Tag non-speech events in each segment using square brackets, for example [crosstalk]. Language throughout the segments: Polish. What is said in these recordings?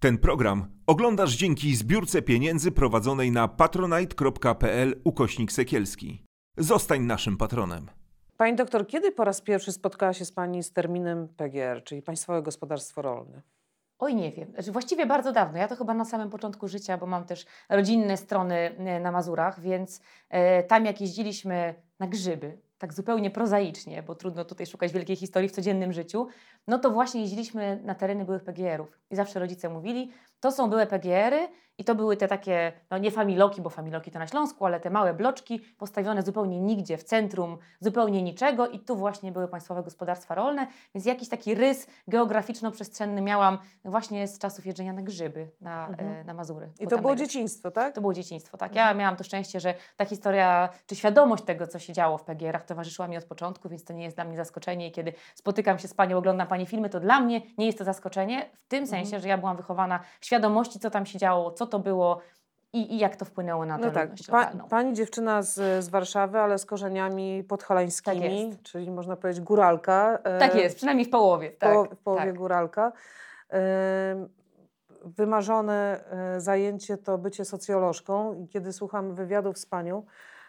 Ten program oglądasz dzięki zbiórce pieniędzy prowadzonej na patronite.pl ukośnik sekielski. Zostań naszym patronem. Pani doktor, kiedy po raz pierwszy spotkała się z Pani z terminem PGR, czyli Państwowe Gospodarstwo Rolne? Oj, nie wiem. Znaczy, właściwie bardzo dawno. Ja to chyba na samym początku życia, bo mam też rodzinne strony e, na Mazurach, więc e, tam jak jeździliśmy na grzyby, tak zupełnie prozaicznie, bo trudno tutaj szukać wielkiej historii w codziennym życiu, no to właśnie jeździliśmy na tereny byłych PGR-ów. I zawsze rodzice mówili, to są były PGR-y i to były te takie, no nie familoki, bo familoki to na Śląsku, ale te małe bloczki postawione zupełnie nigdzie w centrum, zupełnie niczego i tu właśnie były państwowe gospodarstwa rolne, więc jakiś taki rys geograficzno-przestrzenny miałam właśnie z czasów jeżdżenia na grzyby na, Mhm. e, na Mazury. I to było najlepiej. dzieciństwo, tak? To było dzieciństwo, tak. Ja miałam to szczęście, że ta historia, czy świadomość tego, co się działo w PGR-ach towarzyszyła mi od początku, więc to nie jest dla mnie zaskoczenie. I kiedy spotykam się z Panią, oglądam Pani filmy, to dla mnie nie jest to zaskoczenie, w tym sensie, że ja byłam wychowana w świadomości, co tam się działo, co to było i, i jak to wpłynęło na tę No tak, pa. Pani dziewczyna z, z Warszawy, ale z korzeniami podhalańskimi, Tak czyli można powiedzieć góralka. e, Tak jest, przynajmniej w połowie. Tak, poło- w połowie tak. góralka. Em, Wymarzone e, zajęcie to bycie socjolożką i kiedy słucham wywiadów z Panią,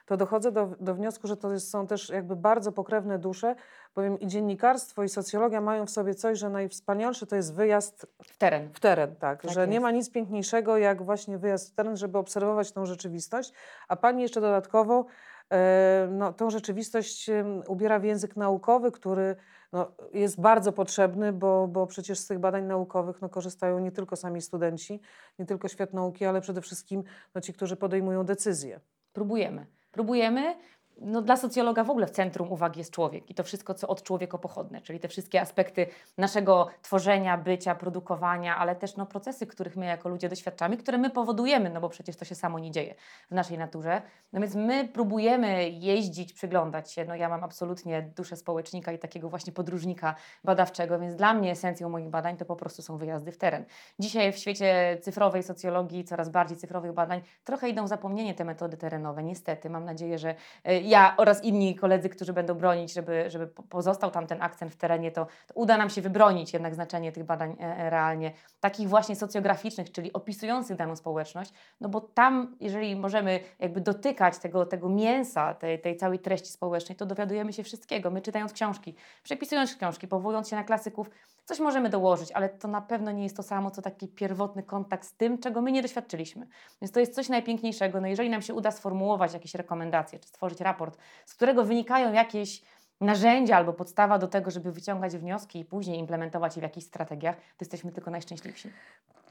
to dochodzę do, do wniosku, że to jest, są też jakby bardzo pokrewne dusze, bowiem i dziennikarstwo, i socjologia mają w sobie coś, że najwspanialsze to jest wyjazd W teren. w teren, tak, Tak że nie jest. ma nic piękniejszego jak właśnie wyjazd w teren, żeby obserwować tą rzeczywistość, a pani jeszcze dodatkowo e, no, tą rzeczywistość ubiera w język naukowy, który no, jest bardzo potrzebny, bo, bo przecież z tych badań naukowych no, korzystają nie tylko sami studenci, nie tylko świat nauki, ale przede wszystkim no, ci, którzy podejmują decyzje. Próbujemy. Próbujemy. No, dla socjologa w ogóle w centrum uwagi jest człowiek i to wszystko, co od człowieka pochodne, czyli te wszystkie aspekty naszego tworzenia, bycia, produkowania, ale też no, procesy, których my jako ludzie doświadczamy, które my powodujemy, no bo przecież to się samo nie dzieje w naszej naturze. No więc my próbujemy jeździć, przyglądać się. No ja mam absolutnie duszę społecznika i takiego właśnie podróżnika badawczego, więc dla mnie esencją moich badań to po prostu są wyjazdy w teren. Dzisiaj w świecie cyfrowej socjologii, coraz bardziej cyfrowych badań, trochę idą w zapomnienie te metody terenowe. Niestety, mam nadzieję, że e, ja oraz inni koledzy, którzy będą bronić, żeby, żeby po- pozostał tam ten akcent w terenie, to, to uda nam się wybronić jednak znaczenie tych badań e, e, realnie, takich właśnie socjograficznych, czyli opisujących daną społeczność, no bo tam, jeżeli możemy jakby dotykać tego, tego mięsa, tej, tej całej treści społecznej, to dowiadujemy się wszystkiego. My czytając książki, przepisując książki, powołując się na klasyków, coś możemy dołożyć, ale to na pewno nie jest to samo, co taki pierwotny kontakt z tym, czego my nie doświadczyliśmy. Więc to jest coś najpiękniejszego. No jeżeli nam się uda sformułować jakieś rekomendacje, czy stworzyć raport, z którego wynikają jakieś narzędzia albo podstawa do tego, żeby wyciągać wnioski i później implementować je w jakichś strategiach, to jesteśmy tylko najszczęśliwsi.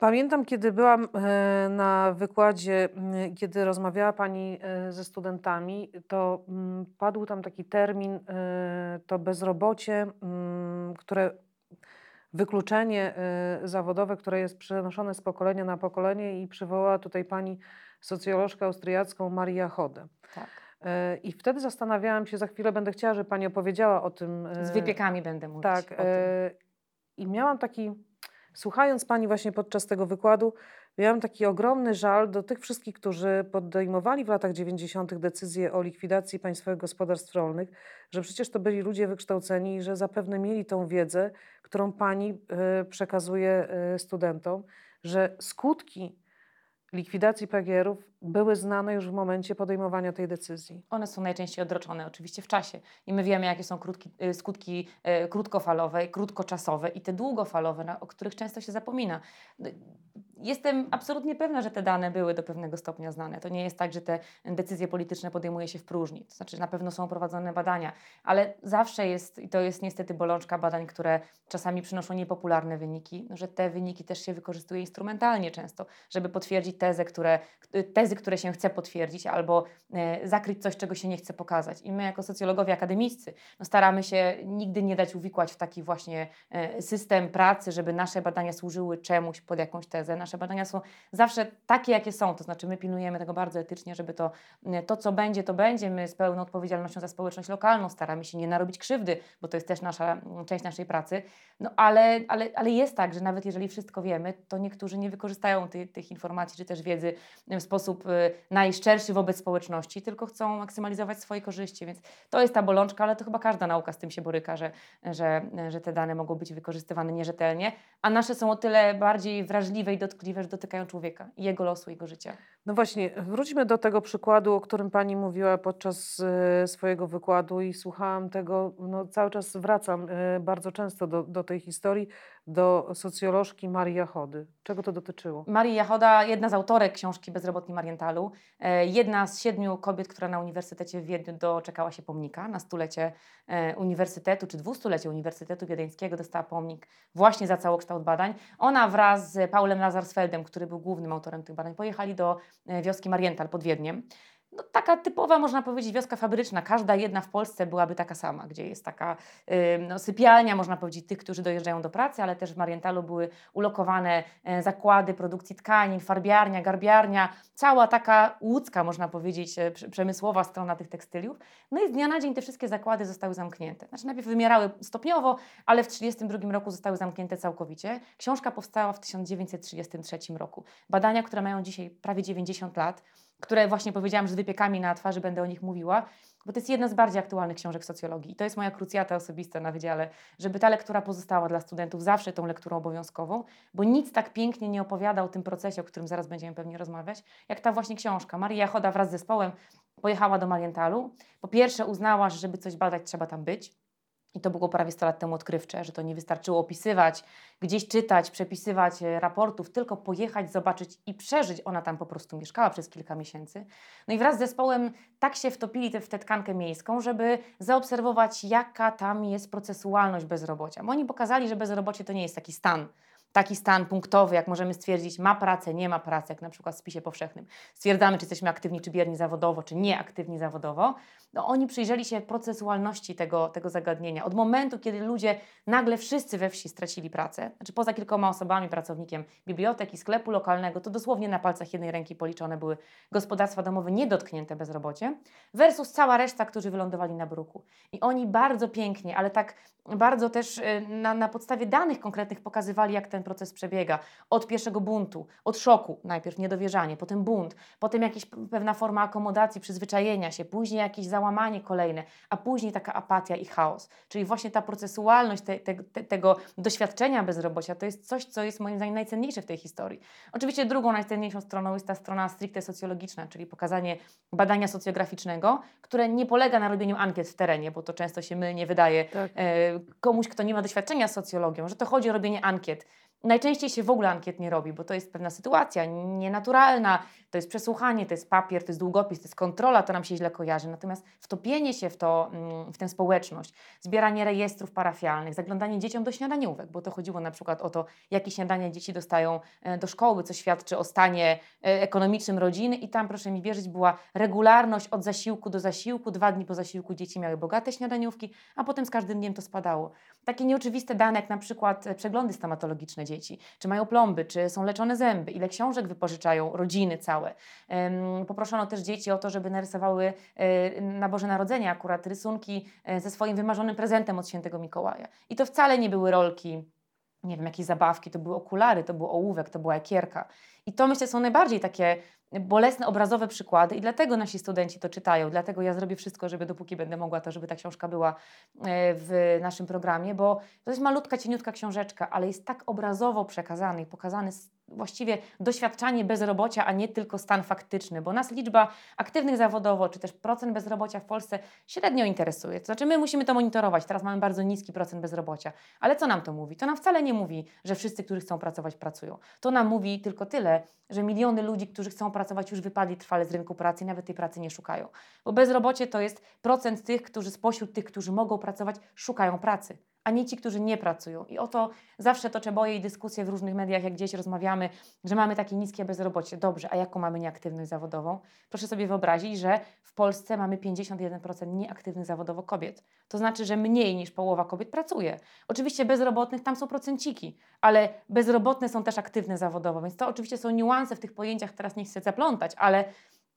Pamiętam, kiedy byłam e, na wykładzie, kiedy rozmawiała Pani e, ze studentami, to padł tam taki termin, e, to bezrobocie, które wykluczenie zawodowe, które jest przenoszone z pokolenia na pokolenie i przywołała tutaj Pani socjolożkę austriacką Maria Hode. Tak. E, I wtedy zastanawiałam się, za chwilę będę chciała, żeby Pani opowiedziała o tym. Z e, wypiekami będę mówić tak. E, I miałam taki, słuchając Pani właśnie podczas tego wykładu, miałam taki ogromny żal do tych wszystkich, którzy podejmowali w latach 90. decyzje o likwidacji państwowych gospodarstw rolnych, że przecież to byli ludzie wykształceni i że zapewne mieli tą wiedzę, którą Pani przekazuje studentom, że skutki likwidacji PGR-ów były znane już w momencie podejmowania tej decyzji. One są najczęściej odroczone oczywiście w czasie i my wiemy, jakie są krótki, y, skutki y, krótkofalowe, krótkoczasowe i te długofalowe, o których często się zapomina. Y, Jestem absolutnie pewna, że te dane były do pewnego stopnia znane. To nie jest tak, że te decyzje polityczne podejmuje się w próżni. To znaczy, na pewno są prowadzone badania, ale zawsze jest, i to jest niestety bolączka badań, które czasami przynoszą niepopularne wyniki, no, że te wyniki też się wykorzystuje instrumentalnie często, żeby potwierdzić tezę, które, tezy, które się chce potwierdzić, albo e, zakryć coś, czego się nie chce pokazać. I my, jako socjologowie akademiccy, no, staramy się nigdy nie dać uwikłać w taki właśnie e, system pracy, żeby nasze badania służyły czemuś pod jakąś tezę. Nasze badania są zawsze takie, jakie są, to znaczy my pilnujemy tego bardzo etycznie, żeby to, e, to co będzie, to będzie. My z pełną odpowiedzialnością za społeczność lokalną staramy się nie narobić krzywdy, bo to jest też nasza, część naszej pracy. No ale, ale, ale jest tak, że nawet jeżeli wszystko wiemy, to niektórzy nie wykorzystają ty, tych informacji czy też wiedzy w sposób y, najszczerszy wobec społeczności, tylko chcą maksymalizować swoje korzyści. Więc to jest ta bolączka, ale to chyba każda nauka z tym się boryka, że, że, że te dane mogą być wykorzystywane nierzetelnie, a nasze są o tyle bardziej wrażliwe i dotkliwe, że dotykają człowieka jego losu, jego życia. No właśnie, wróćmy do tego przykładu, o którym Pani mówiła podczas y, swojego wykładu i słuchałam tego, no cały czas wracam y, bardzo często do, do tej historii, do socjolożki Marii Jachody. Czego to dotyczyło? Marii Jachoda, jedna z autorek książki Bezrobotni Marientalu, e, jedna z siedmiu kobiet, która na Uniwersytecie w Wiedniu doczekała się pomnika na stulecie e, Uniwersytetu, czy dwustulecie Uniwersytetu Wiedeńskiego dostała pomnik właśnie za całokształt badań. Ona wraz z Paulem Lazarsfeldem, który był głównym autorem tych badań, pojechali do e, wioski Mariental pod Wiedniem no, taka typowa, można powiedzieć, wioska fabryczna. Każda jedna w Polsce byłaby taka sama, gdzie jest taka no, sypialnia, można powiedzieć, tych, którzy dojeżdżają do pracy, ale też w Marientalu były ulokowane yy, zakłady produkcji tkanin, farbiarnia, garbiarnia, cała taka łódzka, można powiedzieć, yy, przemysłowa strona tych tekstyliów. No i z dnia na dzień te wszystkie zakłady zostały zamknięte. Znaczy najpierw wymierały stopniowo, ale w 1932 roku zostały zamknięte całkowicie. Książka powstała w 1933 roku. Badania, które mają dzisiaj prawie 90 lat, które właśnie powiedziałam, że z wypiekami na twarzy będę o nich mówiła, bo to jest jedna z bardziej aktualnych książek socjologii. I to jest moja krucjata osobista na wydziale, żeby ta lektura pozostała dla studentów zawsze tą lekturą obowiązkową, bo nic tak pięknie nie opowiada o tym procesie, o którym zaraz będziemy pewnie rozmawiać, jak ta właśnie książka. Maria Choda wraz z zespołem pojechała do Marientalu. Po pierwsze uznała, że żeby coś badać, trzeba tam być. I to było prawie 100 lat temu odkrywcze, że to nie wystarczyło opisywać, gdzieś czytać, przepisywać e, raportów, tylko pojechać, zobaczyć i przeżyć. Ona tam po prostu mieszkała przez kilka miesięcy. No i wraz z zespołem tak się wtopili w tę tkankę miejską, żeby zaobserwować, jaka tam jest procesualność bezrobocia. Bo oni pokazali, że bezrobocie to nie jest taki stan, taki stan punktowy, jak możemy stwierdzić, ma pracę, nie ma pracy, jak na przykład w spisie powszechnym. Stwierdzamy, czy jesteśmy aktywni, czy bierni zawodowo, czy nieaktywni zawodowo. No, oni przyjrzeli się procesualności tego, tego zagadnienia. Od momentu, kiedy ludzie nagle wszyscy we wsi stracili pracę, znaczy poza kilkoma osobami, pracownikiem biblioteki, sklepu lokalnego, to dosłownie na palcach jednej ręki policzone były gospodarstwa domowe niedotknięte bezrobocie, versus cała reszta, którzy wylądowali na bruku. I oni bardzo pięknie, ale tak bardzo też y, na, na podstawie danych konkretnych pokazywali, jak ten proces przebiega. Od pierwszego buntu, od szoku, najpierw niedowierzanie, potem bunt, potem jakaś pewna forma akomodacji, przyzwyczajenia się, później jakieś załamanie kolejne, a później taka apatia i chaos. Czyli właśnie ta procesualność te, te, te, tego doświadczenia bezrobocia to jest coś, co jest moim zdaniem najcenniejsze w tej historii. Oczywiście drugą najcenniejszą stroną jest ta strona stricte socjologiczna, czyli pokazanie badania socjograficznego, które nie polega na robieniu ankiet w terenie, bo to często się mylnie wydaje tak. e, komuś, kto nie ma doświadczenia z socjologią, że to chodzi o robienie ankiet. Najczęściej się w ogóle ankiet nie robi, bo to jest pewna sytuacja nienaturalna, to jest przesłuchanie, to jest papier, to jest długopis, to jest kontrola, to nam się źle kojarzy. Natomiast wtopienie się w, to, mm, w tę społeczność, zbieranie rejestrów parafialnych, zaglądanie dzieciom do śniadaniówek, bo to chodziło na przykład o to, jakie śniadania dzieci dostają e, do szkoły, co świadczy o stanie e, ekonomicznym rodziny i tam, proszę mi wierzyć, była regularność od zasiłku do zasiłku, dwa dni po zasiłku dzieci miały bogate śniadaniówki, a potem z każdym dniem to spadało. Takie nieoczywiste dane, jak na przykład e, przeglądy stomatologiczne dzieci, czy mają plomby, czy są leczone zęby, ile książek wypożyczają rodziny całe. Poproszono też dzieci o to, żeby narysowały e, na Boże Narodzenie akurat rysunki e, ze swoim wymarzonym prezentem od świętego Mikołaja. I to wcale nie były rolki nie wiem, jakieś zabawki, to były okulary, to był ołówek, to była ekierka. I to myślę są najbardziej takie bolesne, obrazowe przykłady i dlatego nasi studenci to czytają, dlatego ja zrobię wszystko, żeby dopóki będę mogła, to żeby ta książka była e, w naszym programie, bo to jest malutka, cieniutka książeczka, ale jest tak obrazowo przekazany i pokazany właściwie doświadczanie bezrobocia, a nie tylko stan faktyczny, bo nas liczba aktywnych zawodowo, czy też procent bezrobocia w Polsce średnio interesuje. To znaczy my musimy to monitorować, teraz mamy bardzo niski procent bezrobocia, ale co nam to mówi? To nam wcale nie mówi, że wszyscy, którzy chcą pracować, pracują. To nam mówi tylko tyle, że miliony ludzi, którzy chcą pracować, już wypadli trwale z rynku pracy nawet tej pracy nie szukają. Bo bezrobocie to jest procent tych, którzy spośród tych, którzy mogą pracować, szukają pracy a nie ci, którzy nie pracują. I oto zawsze toczę boje i dyskusje w różnych mediach, jak gdzieś rozmawiamy, że mamy takie niskie bezrobocie. Dobrze, a jaką mamy nieaktywność zawodową? Proszę sobie wyobrazić, że w Polsce mamy 51% nieaktywnych zawodowo kobiet. To znaczy, że mniej niż połowa kobiet pracuje. Oczywiście bezrobotnych tam są procenciki, ale bezrobotne są też aktywne zawodowo, więc to oczywiście są niuanse w tych pojęciach, teraz nie chcę zaplątać, ale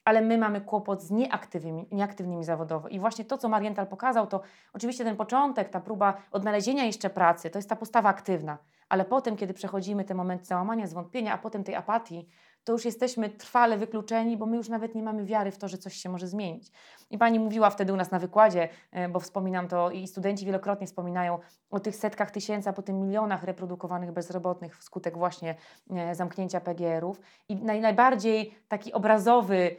ale my mamy kłopot z nieaktywnymi, nieaktywnymi zawodowo. I właśnie to, co Marienthal pokazał, to oczywiście ten początek, ta próba odnalezienia jeszcze pracy, to jest ta postawa aktywna. Ale potem, kiedy przechodzimy ten moment załamania, zwątpienia, a potem tej apatii, to już jesteśmy trwale wykluczeni, bo my już nawet nie mamy wiary w to, że coś się może zmienić. I pani mówiła wtedy u nas na wykładzie, e, bo wspominam to i studenci wielokrotnie wspominają o tych setkach tysięcy, a potem milionach reprodukowanych bezrobotnych wskutek właśnie e, zamknięcia PGR-ów. I naj, najbardziej taki obrazowy,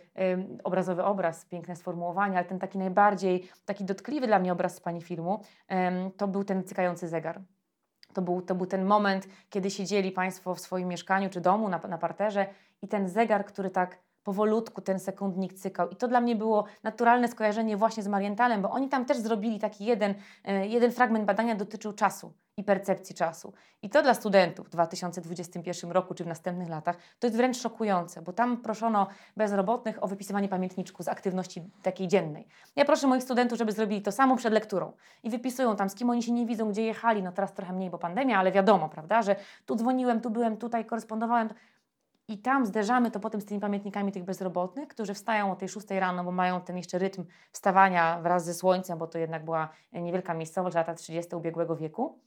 obrazowy obraz, piękne sformułowanie, ale ten taki najbardziej, taki dotkliwy dla mnie obraz z pani filmu, to był ten cykający zegar. To był, to był ten moment, kiedy siedzieli Państwo w swoim mieszkaniu czy domu na, na parterze i ten zegar, który tak powolutku ten sekundnik cykał. I to dla mnie było naturalne skojarzenie właśnie z Marientalem, bo oni tam też zrobili taki jeden, e, jeden fragment badania dotyczył czasu i percepcji czasu. I to dla studentów w 2021 roku czy w następnych latach to jest wręcz szokujące, bo tam proszono bezrobotnych o wypisywanie pamiętniczku z aktywności takiej dziennej. Ja proszę moich studentów, żeby zrobili to samo przed lekturą i wypisują tam, z kim oni się nie widzą, gdzie jechali, no teraz trochę mniej, bo pandemia, ale wiadomo, prawda, że tu dzwoniłem, tu byłem, tutaj korespondowałem. I tam zderzamy to potem z tymi pamiętnikami tych bezrobotnych, którzy wstają o tej 6 rano, bo mają ten jeszcze rytm wstawania wraz ze słońcem, bo to jednak była niewielka miejscowość, lata 30. ubiegłego wieku.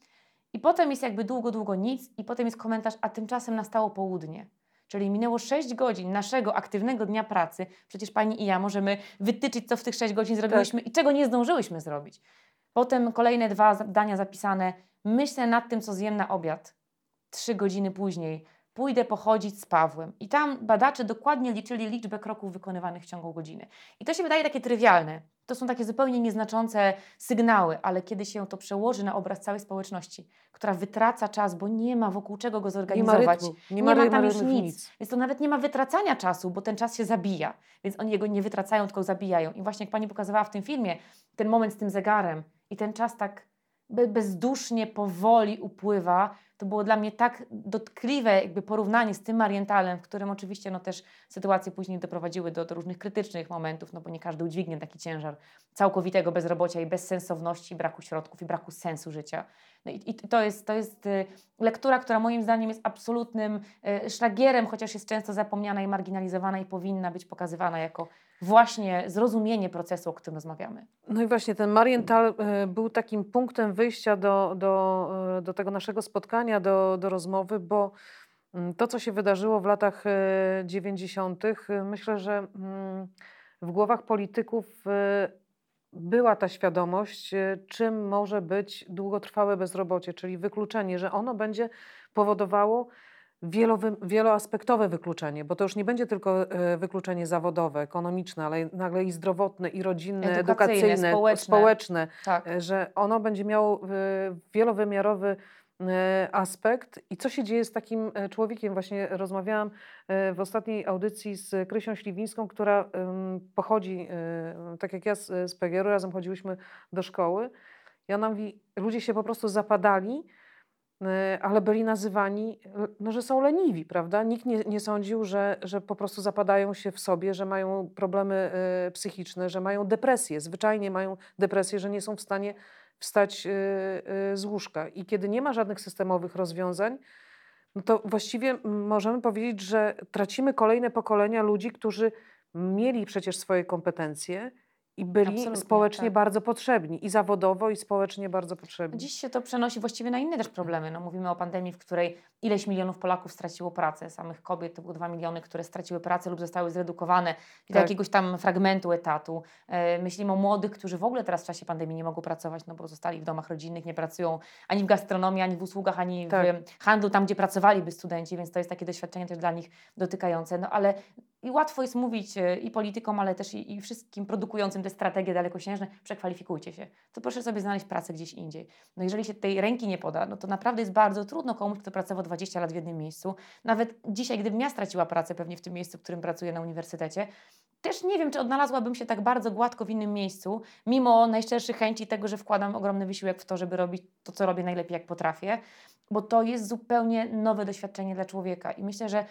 I potem jest jakby długo, długo nic, i potem jest komentarz, a tymczasem nastało południe. Czyli minęło 6 godzin naszego aktywnego dnia pracy. Przecież pani i ja możemy wytyczyć, co w tych 6 godzin zrobiłyśmy tak. i czego nie zdążyłyśmy zrobić. Potem kolejne dwa zdania zapisane. Myślę nad tym, co zjem na obiad. Trzy godziny później pójdę pochodzić z Pawłem. I tam badacze dokładnie liczyli liczbę kroków wykonywanych w ciągu godziny. I to się wydaje takie trywialne. To są takie zupełnie nieznaczące sygnały, ale kiedy się to przełoży na obraz całej społeczności, która wytraca czas, bo nie ma wokół czego go zorganizować, nie ma, rytmu, nie ma, nie ma tam już nic. nic. Więc to nawet nie ma wytracania czasu, bo ten czas się zabija. Więc oni jego nie wytracają, tylko zabijają. I właśnie jak pani pokazywała w tym filmie, ten moment z tym zegarem i ten czas tak bezdusznie, powoli upływa, to było dla mnie tak dotkliwe jakby porównanie z tym Marientalem, w którym oczywiście no, też sytuacje później doprowadziły do, do różnych krytycznych momentów, no bo nie każdy udźwignie taki ciężar całkowitego bezrobocia i bezsensowności, braku środków i braku sensu życia. No i, i to, jest, to jest y, lektura, która moim zdaniem jest absolutnym y, szlagierem, chociaż jest często zapomniana i marginalizowana i powinna być pokazywana jako właśnie zrozumienie procesu, o którym rozmawiamy. No i właśnie ten Marienthal y, był takim punktem wyjścia do, do, do tego naszego spotkania, do, do rozmowy, bo mm, to, co się wydarzyło w latach 90., myślę, że mm, w głowach polityków była ta świadomość, e, czym może być długotrwałe bezrobocie, czyli wykluczenie, że ono będzie powodowało wielowy, wieloaspektowe wykluczenie, bo to już nie będzie tylko e, wykluczenie zawodowe, ekonomiczne, ale nagle i zdrowotne, i rodzinne, edukacyjne, edukacyjne społeczne, społeczne tak. E, że ono będzie miało wielowymiarowy E, aspekt i co się dzieje z takim człowiekiem. Właśnie rozmawiałam w ostatniej audycji z Krysią Śliwińską, która pochodzi, tak jak ja z, z PGR-u, razem chodziłyśmy do szkoły. I ona mówi, ludzie się po prostu zapadali, ale byli nazywani, no, że są leniwi, prawda? Nikt nie, nie sądził, że, że po prostu zapadają się w sobie, że mają problemy psychiczne, że mają depresję. Zwyczajnie mają depresję, że nie są w stanie wstać y, y, z łóżka. I kiedy nie ma żadnych systemowych rozwiązań, no to właściwie możemy powiedzieć, że tracimy kolejne pokolenia ludzi, którzy mieli przecież swoje kompetencje, i byli Absolutnie, społecznie tak. bardzo potrzebni i zawodowo, i społecznie bardzo potrzebni. Dziś się to przenosi właściwie na inne też problemy. No, mówimy o pandemii, w której ileś milionów Polaków straciło pracę. Samych kobiet to były dwa miliony, które straciły pracę lub zostały zredukowane do tak. jakiegoś tam fragmentu etatu. E, myślimy o młodych, którzy w ogóle teraz w czasie pandemii nie mogą pracować, no bo zostali w domach rodzinnych, nie pracują ani w gastronomii, ani w usługach, ani tak. w handlu, tam gdzie pracowaliby studenci, więc to jest takie doświadczenie też dla nich dotykające. No ale i łatwo jest mówić e, i politykom, ale też i, i, wszystkim produkującym te strategie dalekosiężne, przekwalifikujcie się. To proszę sobie znaleźć pracę gdzieś indziej. No jeżeli się tej ręki nie poda, no to naprawdę jest bardzo trudno komuś, kto pracował 20 lat w jednym miejscu. Nawet dzisiaj, gdybym ja straciła pracę pewnie w tym miejscu, w którym pracuję na uniwersytecie, też nie wiem, czy odnalazłabym się tak bardzo gładko w innym miejscu, mimo najszczerszych chęci tego, że wkładam ogromny wysiłek w to, żeby robić to, co robię najlepiej, jak potrafię bo to jest zupełnie nowe doświadczenie dla człowieka. I myślę, że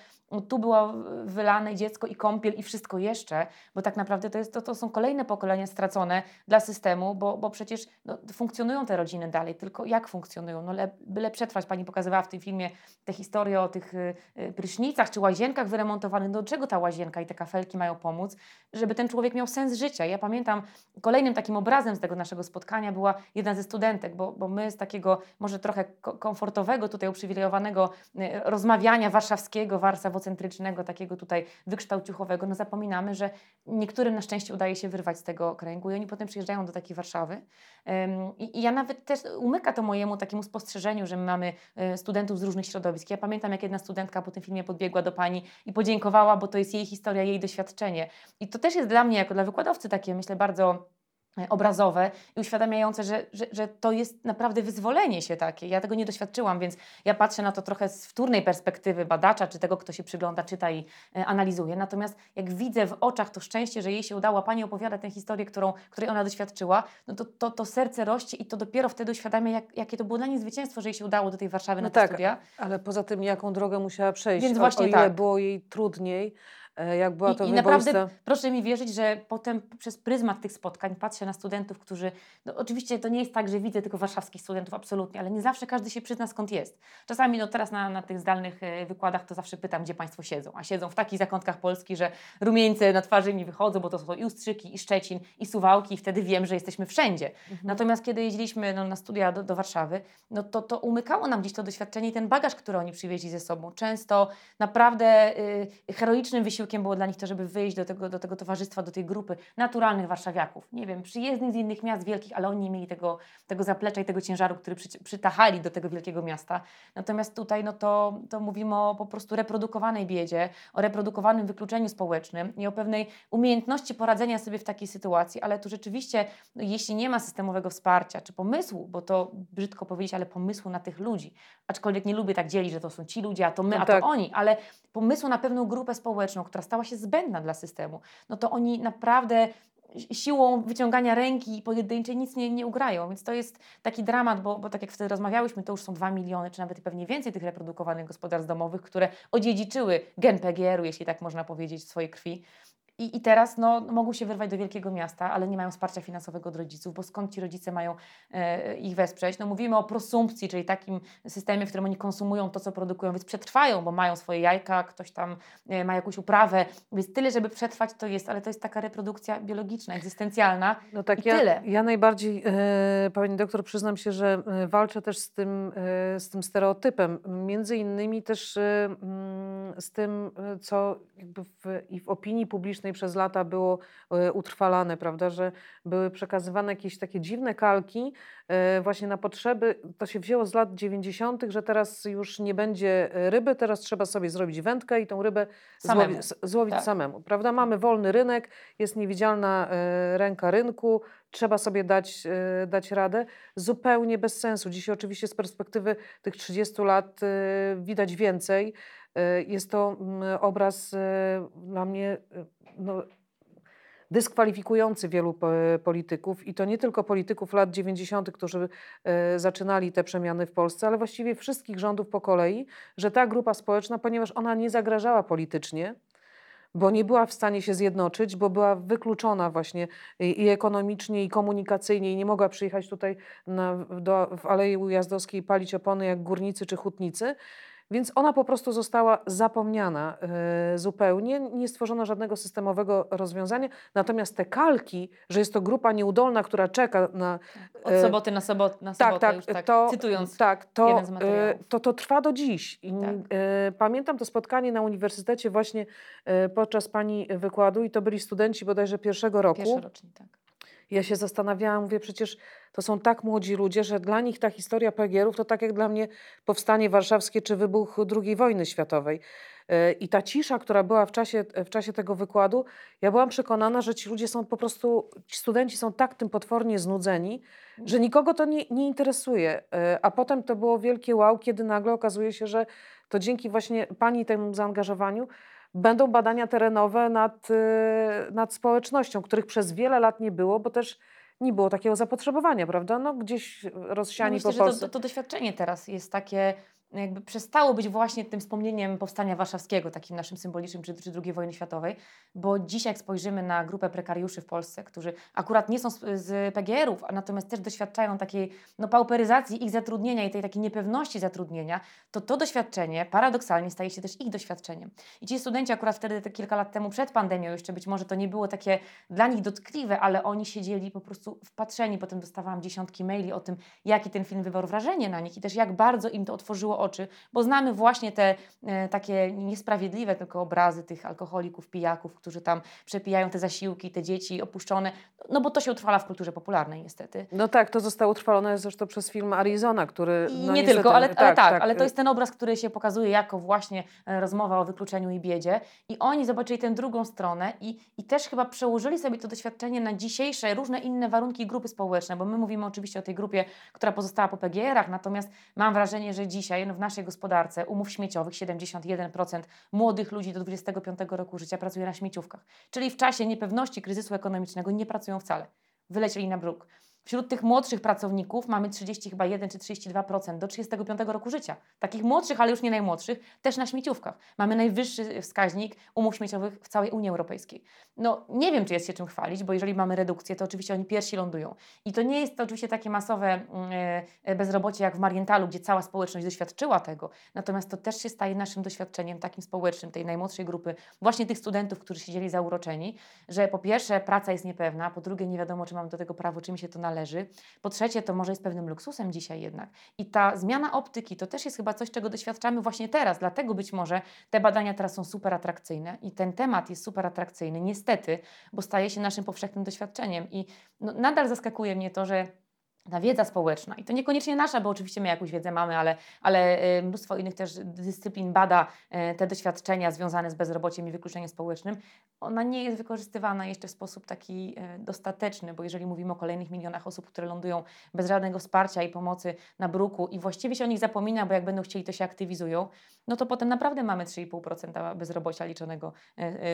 tu było wylane dziecko i kąpiel i wszystko jeszcze, bo tak naprawdę to, jest, to, to są kolejne pokolenia stracone dla systemu, bo, bo przecież no, funkcjonują te rodziny dalej, tylko jak funkcjonują? No, le, byle przetrwać. Pani pokazywała w tym filmie te historie o tych y, y, prysznicach czy łazienkach wyremontowanych. No, do czego ta łazienka i te kafelki mają pomóc, żeby ten człowiek miał sens życia. Ja pamiętam, kolejnym takim obrazem z tego naszego spotkania była jedna ze studentek, bo, bo my z takiego może trochę komfortowego, tutaj uprzywilejowanego y, rozmawiania warszawskiego, warsawocentrycznego, takiego tutaj wykształciuchowego, no zapominamy, że niektórym na szczęście udaje się wyrwać z tego kręgu i oni potem przyjeżdżają do takiej Warszawy. I, i ja nawet też umyka to mojemu takiemu spostrzeżeniu, że my mamy y, studentów z różnych środowisk. Ja pamiętam, jak jedna studentka po tym filmie podbiegła do pani i podziękowała, bo to jest jej historia, jej doświadczenie. I to też jest dla mnie, jako dla wykładowcy, takie myślę bardzo E, obrazowe i uświadamiające, że, że, że to jest naprawdę wyzwolenie się takie. Ja tego nie doświadczyłam, więc ja patrzę na to trochę z wtórnej perspektywy badacza, czy tego, kto się przygląda, czyta i e, analizuje. Natomiast jak widzę w oczach to szczęście, że jej się udało, Pani opowiada tę historię, którą, której ona doświadczyła, no to, to, to serce rośnie i to dopiero wtedy uświadamia, jak, jakie to było dla niej zwycięstwo, że jej się udało do tej Warszawy no na te tak, studia. ale poza tym, jaką drogę musiała przejść, Więc właśnie o, o ile tak. było jej trudniej, jak była to I, I naprawdę proszę mi wierzyć, że potem przez pryzmat tych spotkań patrzę na studentów, którzy, no oczywiście to nie jest tak, że widzę tylko warszawskich studentów, absolutnie, ale nie zawsze każdy się przyzna skąd jest. Czasami no teraz na, na tych zdalnych e, wykładach to zawsze pytam, gdzie Państwo siedzą, a siedzą w takich zakątkach Polski, że rumieńce na twarzy mi wychodzą, bo to są i Ustrzyki, i Szczecin, i Suwałki i wtedy wiem, że jesteśmy wszędzie. Mhm. Natomiast kiedy jeździliśmy no, na studia do, do Warszawy, no to, to umykało nam gdzieś to doświadczenie i ten bagaż, który oni przywieźli ze sobą. Często naprawdę y, heroicznym wysiłkiem wysiłkiem było dla nich to, żeby wyjść do tego, do tego towarzystwa, do tej grupy naturalnych warszawiaków. Nie wiem, przyjezdnych z innych miast wielkich, ale oni nie mieli tego, tego zaplecza i tego ciężaru, który przy, przytachali do tego wielkiego miasta. Natomiast tutaj no to, to mówimy o po prostu reprodukowanej biedzie, o reprodukowanym wykluczeniu społecznym i o pewnej umiejętności poradzenia sobie w takiej sytuacji, ale tu rzeczywiście, no, jeśli nie ma systemowego wsparcia czy pomysłu, bo to brzydko powiedzieć, ale pomysłu na tych ludzi, aczkolwiek nie lubię tak dzielić, że to są ci ludzie, a to my, no a tak. to oni, ale pomysłu na pewną grupę społeczną, która stała się zbędna dla systemu, no to oni naprawdę siłą wyciągania ręki pojedynczej nic nie, nie ugrają. Więc to jest taki dramat, bo, bo tak jak wtedy rozmawiałyśmy, to już są dwa miliony, czy nawet pewnie więcej tych reprodukowanych gospodarstw domowych, które odziedziczyły gen PGR-u, jeśli tak można powiedzieć, w swojej krwi. I, I teraz no, mogą się wyrwać do wielkiego miasta, ale nie mają wsparcia finansowego od rodziców, bo skąd ci rodzice mają e, ich wesprzeć? No, mówimy o prosumpcji, czyli takim systemie, w którym oni konsumują to, co produkują, więc przetrwają, bo mają swoje jajka, ktoś tam e, ma jakąś uprawę, więc tyle, żeby przetrwać to jest, ale to jest taka reprodukcja biologiczna, egzystencjalna no tak, i ja, tyle. Ja najbardziej, e, pani doktor, przyznam się, że e, walczę też z tym, e, z tym stereotypem, między innymi też e, mm, z tym, co jakby w, i w opinii publicznej przez lata było e, utrwalane, prawda, że były przekazywane jakieś takie dziwne kalki e, właśnie na potrzeby, to się wzięło z lat 90., że teraz już nie będzie e, ryby, teraz trzeba sobie zrobić wędkę i tą rybę samemu. złowi, złowić tak. samemu, prawda? Mamy wolny rynek, jest niewidzialna ręka rynku, trzeba sobie dać, dać radę. Zupełnie bez sensu. Dzisiaj oczywiście z perspektywy tych 30 lat widać więcej. Jest to mm, obraz dla mnie no, dyskwalifikujący wielu polityków i to nie tylko polityków lat 90., którzy e, zaczynali te przemiany w Polsce, ale właściwie wszystkich rządów po kolei, że ta grupa społeczna, ponieważ ona nie zagrażała politycznie, bo nie była w stanie się zjednoczyć, bo była wykluczona właśnie i ekonomicznie, i komunikacyjnie, i nie mogła przyjechać tutaj na, do, w Alei Ujazdowskiej palić opony jak górnicy czy hutnicy, więc ona po prostu została zapomniana y, zupełnie, nie stworzono żadnego systemowego rozwiązania. Natomiast te kalki, że jest to grupa nieudolna, która czeka na. Od e, soboty na, sobot, na tak, sobotę, tak, tak to, cytując tak, to, materiałów. To, to trwa do dziś. I, tak. Pamiętam to spotkanie na uniwersytecie właśnie podczas pani wykładu i to byli studenci bodajże pierwszego roku. Pierwszy rocznik, tak. Ja się zastanawiałam, mówię, przecież to są tak młodzi ludzie, że dla nich ta historia PGR-ów to tak jak dla mnie powstanie warszawskie czy wybuch II wojny światowej. E, I ta cisza, która była w czasie, w czasie tego wykładu, ja byłam przekonana, że ci ludzie są po prostu, ci studenci są tak tym potwornie znudzeni, że nikogo to nie, nie interesuje. E, a potem to było wielkie wow, kiedy nagle okazuje się, że to dzięki właśnie pani temu zaangażowaniu będą badania terenowe nad, y, nad społecznością, których przez wiele lat nie było, bo też nie było takiego zapotrzebowania, prawda? No, gdzieś rozsiani no myślę, po Polsce. To, to, to doświadczenie teraz jest takie jakby przestało być właśnie tym wspomnieniem powstania warszawskiego, takim naszym symbolicznym, czy, czy II wojny światowej, bo dzisiaj jak spojrzymy na grupę prekariuszy w Polsce, którzy akurat nie są z, z PGR-ów, a natomiast też doświadczają takiej no, pauperyzacji ich zatrudnienia i tej takiej niepewności zatrudnienia, to to doświadczenie paradoksalnie staje się też ich doświadczeniem. I ci studenci akurat wtedy, te kilka lat temu, przed pandemią jeszcze być może to nie było takie dla nich dotkliwe, ale oni siedzieli po prostu wpatrzeni, potem dostawałam dziesiątki maili o tym, jaki ten film wywarł wrażenie na nich i też jak bardzo im to otworzyło oczy, bo znamy właśnie te e, takie niesprawiedliwe tylko obrazy tych alkoholików, pijaków, którzy tam przepijają te zasiłki, te dzieci opuszczone, no bo to się utrwala w kulturze popularnej niestety. No tak, to zostało utrwalone zresztą przez film Arizona, który... No nie niestety- tylko, ale, ale tak, tak, ale to jest ten obraz, który się pokazuje jako właśnie e, rozmowa o wykluczeniu i biedzie. I oni zobaczyli tę drugą stronę i, i też chyba przełożyli sobie to doświadczenie na dzisiejsze różne inne warunki grupy społeczne, bo my mówimy oczywiście o tej grupie, która pozostała po PGR-ach, natomiast mam wrażenie, że dzisiaj w naszej gospodarce umów śmieciowych 71% młodych ludzi do 25 roku życia pracuje na śmieciówkach. Czyli w czasie niepewności kryzysu ekonomicznego nie pracują wcale. Wylecieli na bruk. Wśród tych młodszych pracowników mamy 30 chyba 1 czy 32% do 35 roku życia. Takich młodszych, ale już nie najmłodszych, też na śmieciówkach. Mamy najwyższy wskaźnik umów śmieciowych w całej Unii Europejskiej. No nie wiem, czy jest się czym chwalić, bo jeżeli mamy redukcję, to oczywiście oni pierwsi lądują. I to nie jest to oczywiście takie masowe mm, e, bezrobocie jak w Marientalu, gdzie cała społeczność doświadczyła tego. Natomiast to też się staje naszym doświadczeniem takim społecznym, tej najmłodszej grupy, właśnie tych studentów, którzy siedzieli zauroczeni, że po pierwsze praca jest niepewna, po drugie nie wiadomo, czy mam do tego prawo, czy mi się to należy. Po trzecie, to może jest pewnym luksusem dzisiaj jednak. I ta zmiana optyki to też jest chyba coś, czego doświadczamy właśnie teraz. Dlatego być może te badania teraz są super atrakcyjne i ten temat jest super atrakcyjny, niestety, bo staje się naszym powszechnym doświadczeniem. I no, nadal zaskakuje mnie to, że ta wiedza społeczna, i to niekoniecznie nasza, bo oczywiście my jakąś wiedzę mamy, ale, ale y, mnóstwo innych też dyscyplin bada y, te doświadczenia związane z bezrobociem i wykluczeniem społecznym, ona nie jest wykorzystywana jeszcze w sposób taki y, dostateczny, bo jeżeli mówimy o kolejnych milionach osób, które lądują bez żadnego wsparcia i pomocy na bruku i właściwie się o nich zapomina, bo jak będą chcieli, to się aktywizują, no to potem naprawdę mamy 3,5% bezrobocia liczonego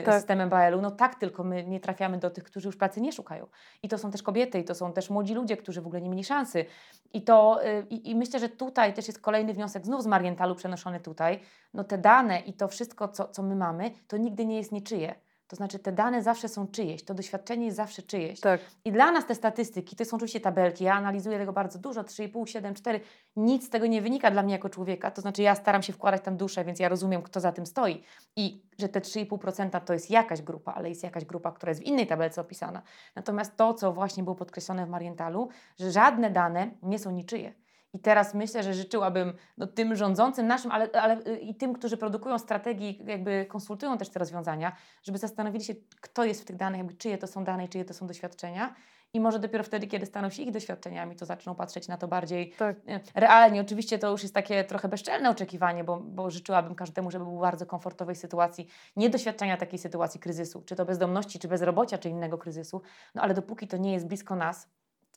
Tak. systemem BAL-u. No tak, tylko my nie trafiamy do tych, którzy już pracy nie szukają. I to są też kobiety, i to są też młodzi ludzie, którzy w ogóle nie mieli szansy. I, to, y, i, I myślę, że tutaj też jest kolejny wniosek, znów z Marientalu przenoszony tutaj. No te dane i to wszystko, co, co my mamy, to nigdy nie jest niczyje. To znaczy te dane zawsze są czyjeś, to doświadczenie jest zawsze czyjeś. Tak. I dla nas te statystyki, to są oczywiście tabelki, ja analizuję tego bardzo dużo, 3,5, 7, 4, nic z tego nie wynika dla mnie jako człowieka, to znaczy ja staram się wkładać tam duszę, więc ja rozumiem, kto za tym stoi i że te 3,5% to jest jakaś grupa, ale jest jakaś grupa, która jest w innej tabelce opisana. Natomiast to, co właśnie było podkreślone w Marientalu, że żadne dane nie są niczyje. I teraz myślę, że życzyłabym no, tym rządzącym naszym, ale, ale y, i tym, którzy produkują strategii, jakby konsultują też te rozwiązania, żeby zastanowili się, kto jest w tych danych, jakby czyje to są dane i czyje to są doświadczenia. I może dopiero wtedy, kiedy staną się ich doświadczeniami, to zaczną patrzeć na to bardziej Tak. e, realnie. Oczywiście to już jest takie trochę bezczelne oczekiwanie, bo, bo życzyłabym każdemu, żeby był w bardzo komfortowej sytuacji, nie doświadczenia takiej sytuacji kryzysu, czy to bezdomności, czy bezrobocia, czy innego kryzysu. No ale dopóki to nie jest blisko nas,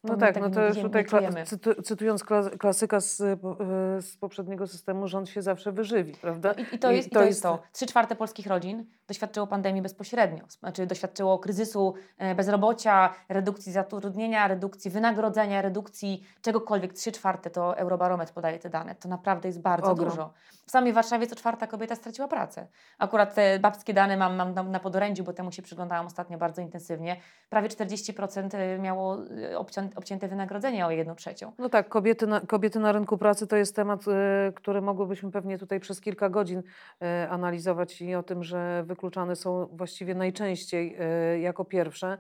No tak, tego no to już tutaj kla- cytu- cytując kla- klasyka z, po- e, z poprzedniego systemu, rząd się zawsze wyżywi, prawda? No i, I to jest i to, jest to. Trzy czwarte polskich rodzin doświadczyło pandemii bezpośrednio, znaczy doświadczyło kryzysu e, bezrobocia, redukcji zatrudnienia, redukcji wynagrodzenia, redukcji czegokolwiek. Trzy czwarte to Eurobarometr podaje te dane. To naprawdę jest bardzo Ogrom. dużo. W samej Warszawie co czwarta kobieta straciła pracę. Akurat te babskie dane mam, mam na, na podorędziu, bo temu się przyglądałam ostatnio bardzo intensywnie. Prawie 40% miało e, obcią, obcięte wynagrodzenie o jedną trzecią. No tak, kobiety na, kobiety na rynku pracy to jest temat, e, który mogłybyśmy pewnie tutaj przez kilka godzin e, analizować i o tym, że wykluczane są właściwie najczęściej e, jako pierwsze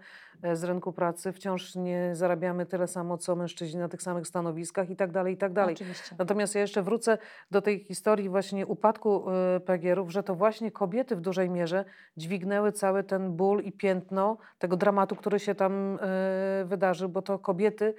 z rynku pracy. Wciąż nie zarabiamy tyle samo, co mężczyźni na tych samych stanowiskach i tak dalej, i tak dalej. Oczywiście. Natomiast ja jeszcze wrócę do tej historii właśnie upadku y, PGR-ów, że to właśnie kobiety w dużej mierze dźwignęły cały ten ból i piętno tego dramatu, który się tam y, wydarzył, bo to kobiety, y,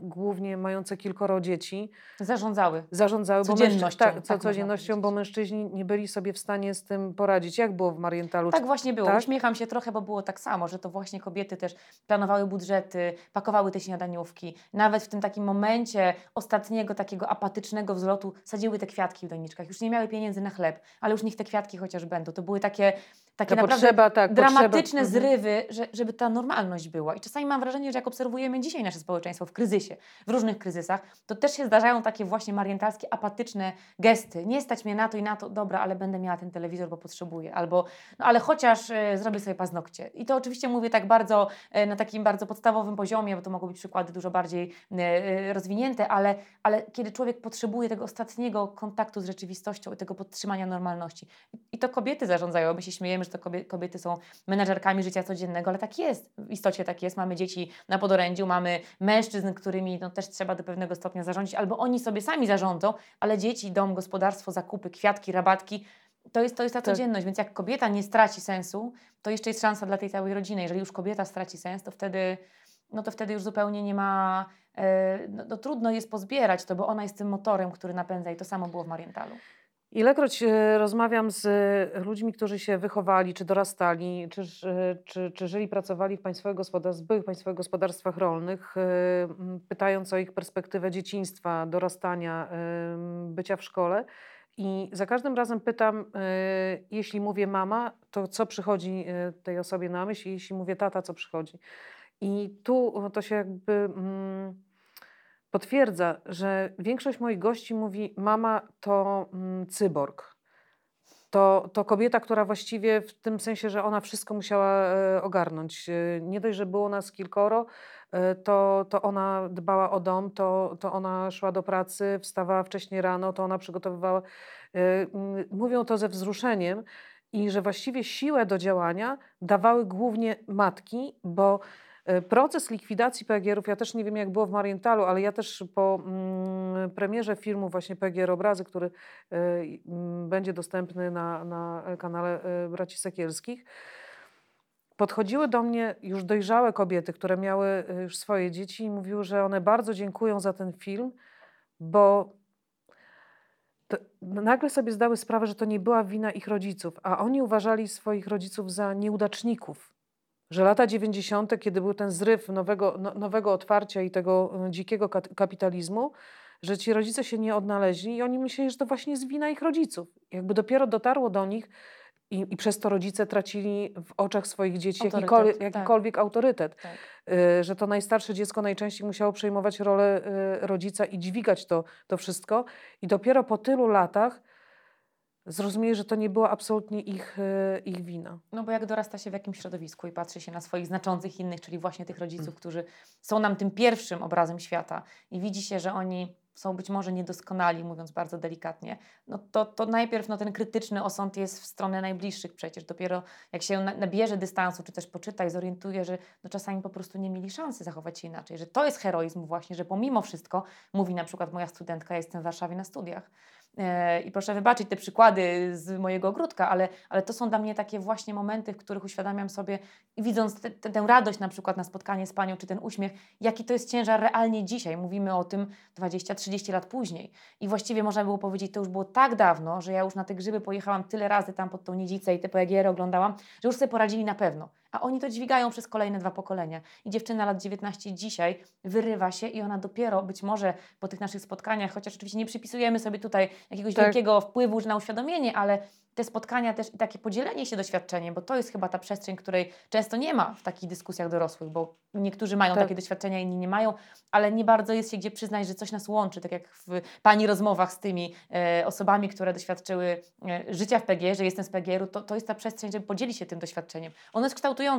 głównie mające kilkoro dzieci, Zarządzały. zarządzały bo Codziennością, tak, tak co, można codziennością, bo mężczyźni nie byli sobie w stanie z tym poradzić. Jak było w Marientalu? Tak właśnie było. tak? Uśmiecham się trochę, bo było tak samo, że to właśnie kobiety też planowały budżety, pakowały te śniadaniówki. Nawet w tym takim momencie ostatniego takiego apatycznego wzlotu sadziły te kwiatki w doniczkach. Już nie miały pieniędzy na chleb, ale już niech te kwiatki chociaż będą. To były takie, takie Ta naprawdę potrzeba, tak, dramatyczne potrzeba. Mhm. zrywy, że, żeby ta normalność była. I czasami mam wrażenie, że jak obserwujemy dzisiaj nasze społeczeństwo, W kryzysie, w różnych kryzysach, to też się zdarzają takie właśnie marientalskie, apatyczne gesty. Nie stać mnie na to i na to, dobra, ale będę miała ten telewizor, bo potrzebuję. Albo, no ale chociaż e, zrobię sobie paznokcie. I to oczywiście mówię tak bardzo, e, na takim bardzo podstawowym poziomie, bo to mogą być przykłady dużo bardziej e, rozwinięte, ale, ale kiedy człowiek potrzebuje tego ostatniego kontaktu z rzeczywistością i tego podtrzymania normalności. I to kobiety zarządzają. My się śmiejemy, że to kobiety są menedżerkami życia codziennego, ale tak jest. W istocie tak jest. Mamy dzieci na podorędziu, mamy mężczyzn, którymi no, też trzeba do pewnego stopnia zarządzić, albo oni sobie sami zarządzą, ale dzieci, dom, gospodarstwo, zakupy, kwiatki, rabatki, to jest, to jest ta tak. codzienność, więc jak kobieta nie straci sensu, to jeszcze jest szansa dla tej całej rodziny. Jeżeli już kobieta straci sens, to wtedy, no to wtedy już zupełnie nie ma, e, no, no, trudno jest pozbierać to, bo ona jest tym motorem, który napędza i to samo było w Marientalu. Ilekroć e, rozmawiam z ludźmi, którzy się wychowali, czy dorastali, czy, czy, czy żyli, pracowali w państwowych gospodarstwach, byłych państwowych gospodarstwach rolnych, e, pytając o ich perspektywę dzieciństwa, dorastania, bycia w szkole, i za każdym razem pytam, jeśli mówię mama, to co przychodzi tej osobie na myśl, jeśli mówię tata, co przychodzi. I tu to się jakby mm, potwierdza, że większość moich gości mówi: Mama to mm, cyborg. To, to kobieta, która właściwie w tym sensie, że ona wszystko musiała e, ogarnąć. E, nie dość, że było nas kilkoro, e, to, to ona dbała o dom, to, to ona szła do pracy, wstawała wcześniej rano, to ona przygotowywała. Mówią to ze wzruszeniem i że właściwie siłę do działania dawały głównie matki, bo E, proces likwidacji PGR-ów, ja też nie wiem jak było w Marientalu, ale ja też po mm, premierze filmu właśnie PGR Obrazy, który y, y, będzie dostępny na, na kanale y, Braci Sekielskich, podchodziły do mnie już dojrzałe kobiety, które miały już swoje dzieci i mówiły, że one bardzo dziękują za ten film, bo nagle sobie zdały sprawę, że to nie była wina ich rodziców, a oni uważali swoich rodziców za nieudaczników że lata 90., kiedy był ten zryw nowego, no, nowego otwarcia i tego e, dzikiego kapitalizmu, że ci rodzice się nie odnaleźli i oni myśleli, że to właśnie jest wina ich rodziców. Jakby dopiero dotarło do nich i, i przez to rodzice tracili w oczach swoich dzieci autorytet, jakikolwiek, tak. jakikolwiek tak. autorytet. Tak. Y, że to najstarsze dziecko najczęściej musiało przejmować rolę y, rodzica i dźwigać to, to wszystko. I dopiero po tylu latach zrozumieli, że to nie była absolutnie ich, e, ich wina. No bo jak dorasta się w jakimś środowisku i patrzy się na swoich znaczących innych, czyli właśnie tych rodziców, którzy są nam tym pierwszym obrazem świata i widzi się, że oni są być może niedoskonali, mówiąc bardzo delikatnie, no to, to najpierw no, ten krytyczny osąd jest w stronę najbliższych przecież. Dopiero jak się nabierze dystansu, czy też poczyta i zorientuje, że no, czasami po prostu nie mieli szansy zachować się inaczej, że to jest heroizm właśnie, że pomimo wszystko, mówi na przykład moja studentka, ja jestem w Warszawie na studiach, I proszę wybaczyć te przykłady z mojego ogródka, ale, ale to są dla mnie takie właśnie momenty, w których uświadamiam sobie widząc te, te, tę radość na przykład na spotkanie z panią, czy ten uśmiech, jaki to jest ciężar realnie dzisiaj. Mówimy o tym 20-30 lat później. I właściwie można było powiedzieć, to już było tak dawno, że ja już na te grzyby pojechałam tyle razy tam pod tą niedzicę i te PGR oglądałam, że już sobie poradzili na pewno a oni to dźwigają przez kolejne dwa pokolenia. I dziewczyna lat 19 dzisiaj wyrywa się i ona dopiero być może po tych naszych spotkaniach, chociaż oczywiście nie przypisujemy sobie tutaj jakiegoś tak. wielkiego wpływu na uświadomienie, ale te spotkania też i takie podzielenie się doświadczeniem, bo to jest chyba ta przestrzeń, której często nie ma w takich dyskusjach dorosłych, bo niektórzy mają tak. takie doświadczenia, inni nie mają, ale nie bardzo jest się gdzie przyznać, że coś nas łączy, tak jak w Pani rozmowach z tymi e, osobami, które doświadczyły e, życia w PG, że jestem z PGR-u, to, to jest ta przestrzeń, żeby podzielić się tym doświadczeniem. Ono jest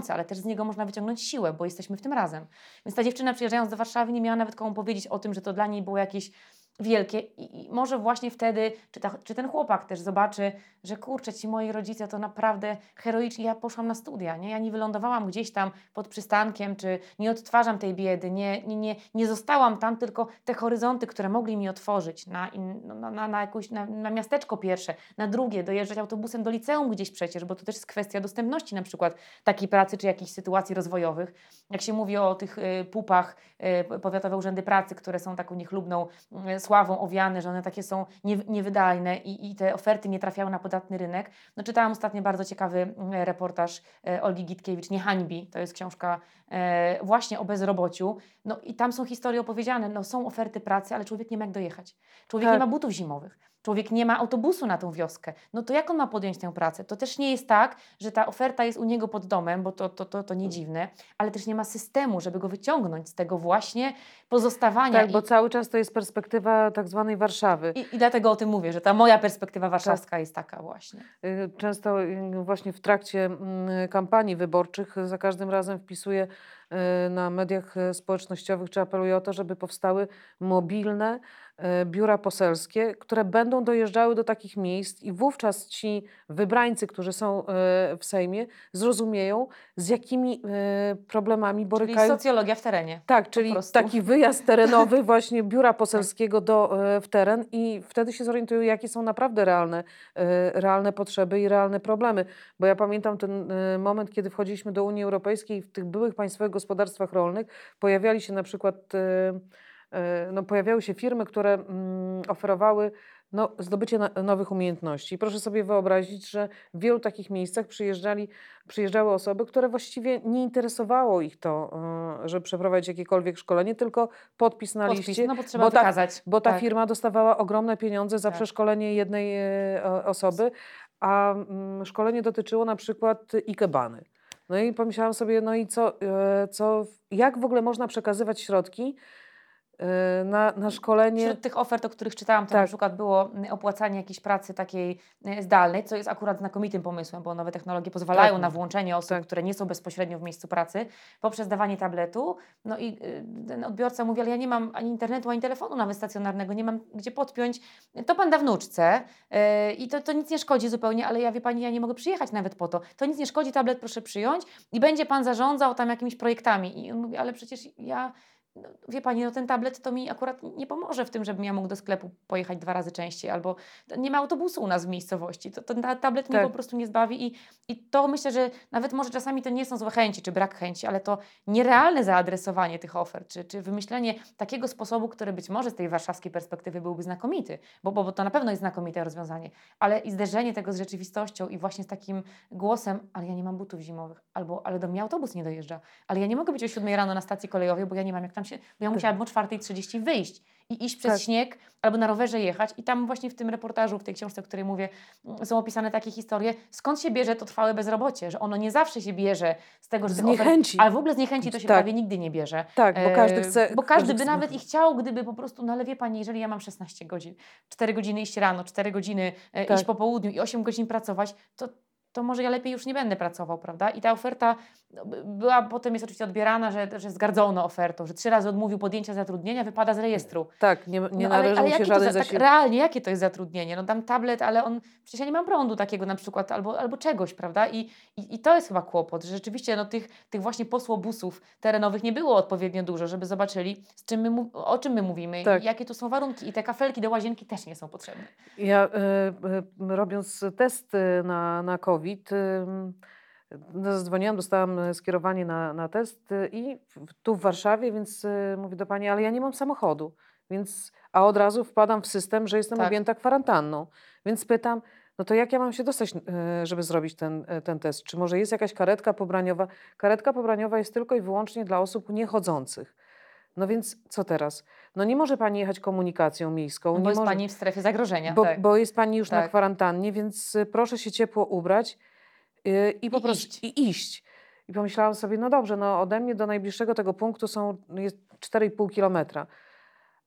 ale też z niego można wyciągnąć siłę, bo jesteśmy w tym razem. Więc ta dziewczyna przyjeżdżając do Warszawy nie miała nawet komu powiedzieć o tym, że to dla niej było jakieś wielkie i, może właśnie wtedy, czy, ta, czy ten chłopak też zobaczy, że kurczę, ci moi rodzice to naprawdę heroiczni, ja poszłam na studia, nie? Ja nie wylądowałam gdzieś tam pod przystankiem, czy nie odtwarzam tej biedy, nie, nie, nie, nie zostałam tam, tylko te horyzonty, które mogli mi otworzyć na, no, na, na, na, jakąś, na, na miasteczko pierwsze, na drugie, dojeżdżać autobusem do liceum gdzieś przecież, bo to też jest kwestia dostępności na przykład takiej pracy, czy jakichś sytuacji rozwojowych. Jak się mówi o tych y, pupach, y, powiatowe urzędy pracy, które są taką niechlubną y, sławą owiane, że one takie są nie, niewydajne i, i te oferty nie trafiały na podatny rynek. No, czytałam ostatnio bardzo ciekawy mm, reportaż e, Olgi Gitkiewicz, Nie hańbi, to jest książka e, właśnie o bezrobociu. No i tam są historie opowiedziane, no są oferty pracy, ale człowiek nie ma jak dojechać. Człowiek Tak. nie ma butów zimowych. Człowiek nie ma autobusu na tą wioskę. No to jak on ma podjąć tę pracę? To też nie jest tak, że ta oferta jest u niego pod domem, bo to, to, to, to nie dziwne, ale też nie ma systemu, żeby go wyciągnąć z tego właśnie pozostawania. Tak, I, bo cały czas to jest perspektywa tak zwanej Warszawy. i, I dlatego o tym mówię, że ta moja perspektywa warszawska jest taka właśnie. Y, Często y, właśnie w trakcie mm, kampanii wyborczych za każdym razem wpisuję y, na mediach społecznościowych, czy apeluję o to, żeby powstały mobilne biura poselskie, które będą dojeżdżały do takich miejsc i wówczas ci wybrańcy, którzy są y, w Sejmie, zrozumieją, z jakimi y, problemami Czyli borykają socjologia w terenie. tak, czyli taki wyjazd terenowy [laughs] właśnie biura poselskiego do, e, w teren i wtedy się zorientują, jakie są naprawdę realne, e, realne potrzeby i realne problemy. Bo ja pamiętam ten e, moment, kiedy wchodziliśmy do Unii Europejskiej i w tych byłych państwowych gospodarstwach rolnych pojawiali się na przykład, e, e, no, pojawiały się firmy, które mm, oferowały no, zdobycie na, nowych umiejętności. Proszę sobie wyobrazić, że w wielu takich miejscach przyjeżdżali, przyjeżdżały osoby, które właściwie nie interesowało ich to, e, żeby przeprowadzić jakiekolwiek szkolenie, tylko podpis na Podpis, liście. no bo trzeba bo ta- wykazać. Bo ta tak. firma dostawała ogromne pieniądze za Tak. przeszkolenie jednej e, o- osoby, a mm, szkolenie dotyczyło na przykład ikebany. No i pomyślałam sobie, no i co, e, co, jak w ogóle można przekazywać środki e, na, na szkolenie? Wśród tych ofert, o których czytałam, to na Tak. przykład było mm, opłacanie jakiejś pracy takiej e, zdalnej, co jest akurat znakomitym pomysłem, bo nowe technologie pozwalają Tak. na włączenie osób, Tak. które nie są bezpośrednio w miejscu pracy, poprzez dawanie tabletu. No i y, ten odbiorca mówi, ale ja nie mam ani internetu, ani telefonu nawet stacjonarnego, nie mam gdzie podpiąć. To pan da wnuczce y, i to, to nic nie szkodzi zupełnie, ale ja wie pani, ja nie mogę przyjechać nawet po to. To nic nie szkodzi, tablet proszę przyjąć i będzie pan zarządzał tam jakimiś projektami. I on mówi, ale przecież ja no, wie pani, no ten tablet to mi akurat nie pomoże w tym, żebym ja mógł do sklepu pojechać dwa razy częściej, albo nie ma autobusu u nas w miejscowości. To, ten ta- tablet mnie Tak. po prostu nie zbawi i, i to myślę, że nawet może czasami to nie są złe chęci, czy brak chęci, ale to nierealne zaadresowanie tych ofert, czy, czy wymyślenie takiego sposobu, który być może z tej warszawskiej perspektywy byłby znakomity, bo, bo, bo to na pewno jest znakomite rozwiązanie, ale i zderzenie tego z rzeczywistością i właśnie z takim głosem, ale ja nie mam butów zimowych, albo ale do mnie autobus nie dojeżdża, ale ja nie mogę być o 7 rano na stacji kolejowej, bo ja nie mam jak tam się, bo ja musiałabym o 4.30 wyjść i iść przez Tak. śnieg albo na rowerze jechać i tam właśnie w tym reportażu, w tej książce, o której mówię, mm, są opisane takie historie, skąd się bierze to trwałe bezrobocie, że ono nie zawsze się bierze z tego, że Z ofert- niechęci. ale w ogóle z niechęci to się Tak. prawie nigdy nie bierze. Tak, bo każdy E, chce. Bo każdy by chce- nawet i chciał, gdyby po prostu, no ale wie pani, jeżeli ja mam 16 godzin, 4 godziny iść rano, 4 godziny e, Tak. iść po południu i 8 godzin pracować, to, to może ja lepiej już nie będę pracował, prawda? I ta oferta no, by- była potem jest oczywiście odbierana, że, że zgardzono ofertą, że trzy razy odmówił podjęcia zatrudnienia, wypada z rejestru. Tak, nie, nie No, ale, należy ale mu się żaden za, tak realnie, jakie to jest zatrudnienie? No dam tablet, ale on, przecież ja nie mam prądu takiego na przykład, albo, albo czegoś, prawda? I, i, I to jest chyba kłopot, że rzeczywiście no, tych, tych właśnie posłobusów terenowych nie było odpowiednio dużo, żeby zobaczyli, z czym my, o czym my mówimy Tak. i jakie tu są warunki. I te kafelki do łazienki też nie są potrzebne. Ja y, y, robiąc test y, na, na COVID, y, no, zadzwoniłam, dostałam y, skierowanie na, na test y, i tu w Warszawie, więc y, mówię do pani, ale ja nie mam samochodu, więc, a od razu wpadam w system, że jestem Tak. objęta kwarantanną. Więc pytam, no to jak ja mam się dostać, y, żeby zrobić ten, y, ten test? Czy może jest jakaś karetka pobraniowa? Karetka pobraniowa jest tylko i wyłącznie dla osób niechodzących. No więc co teraz? No nie może pani jechać komunikacją miejską. Bo nie jest może... pani w strefie zagrożenia. Bo, tak. bo jest pani już na Tak. kwarantannie, więc y, proszę się ciepło ubrać y, i po I prostu iść. i iść. I pomyślałam sobie, no dobrze, no ode mnie do najbliższego tego punktu są jest 4,5 kilometra.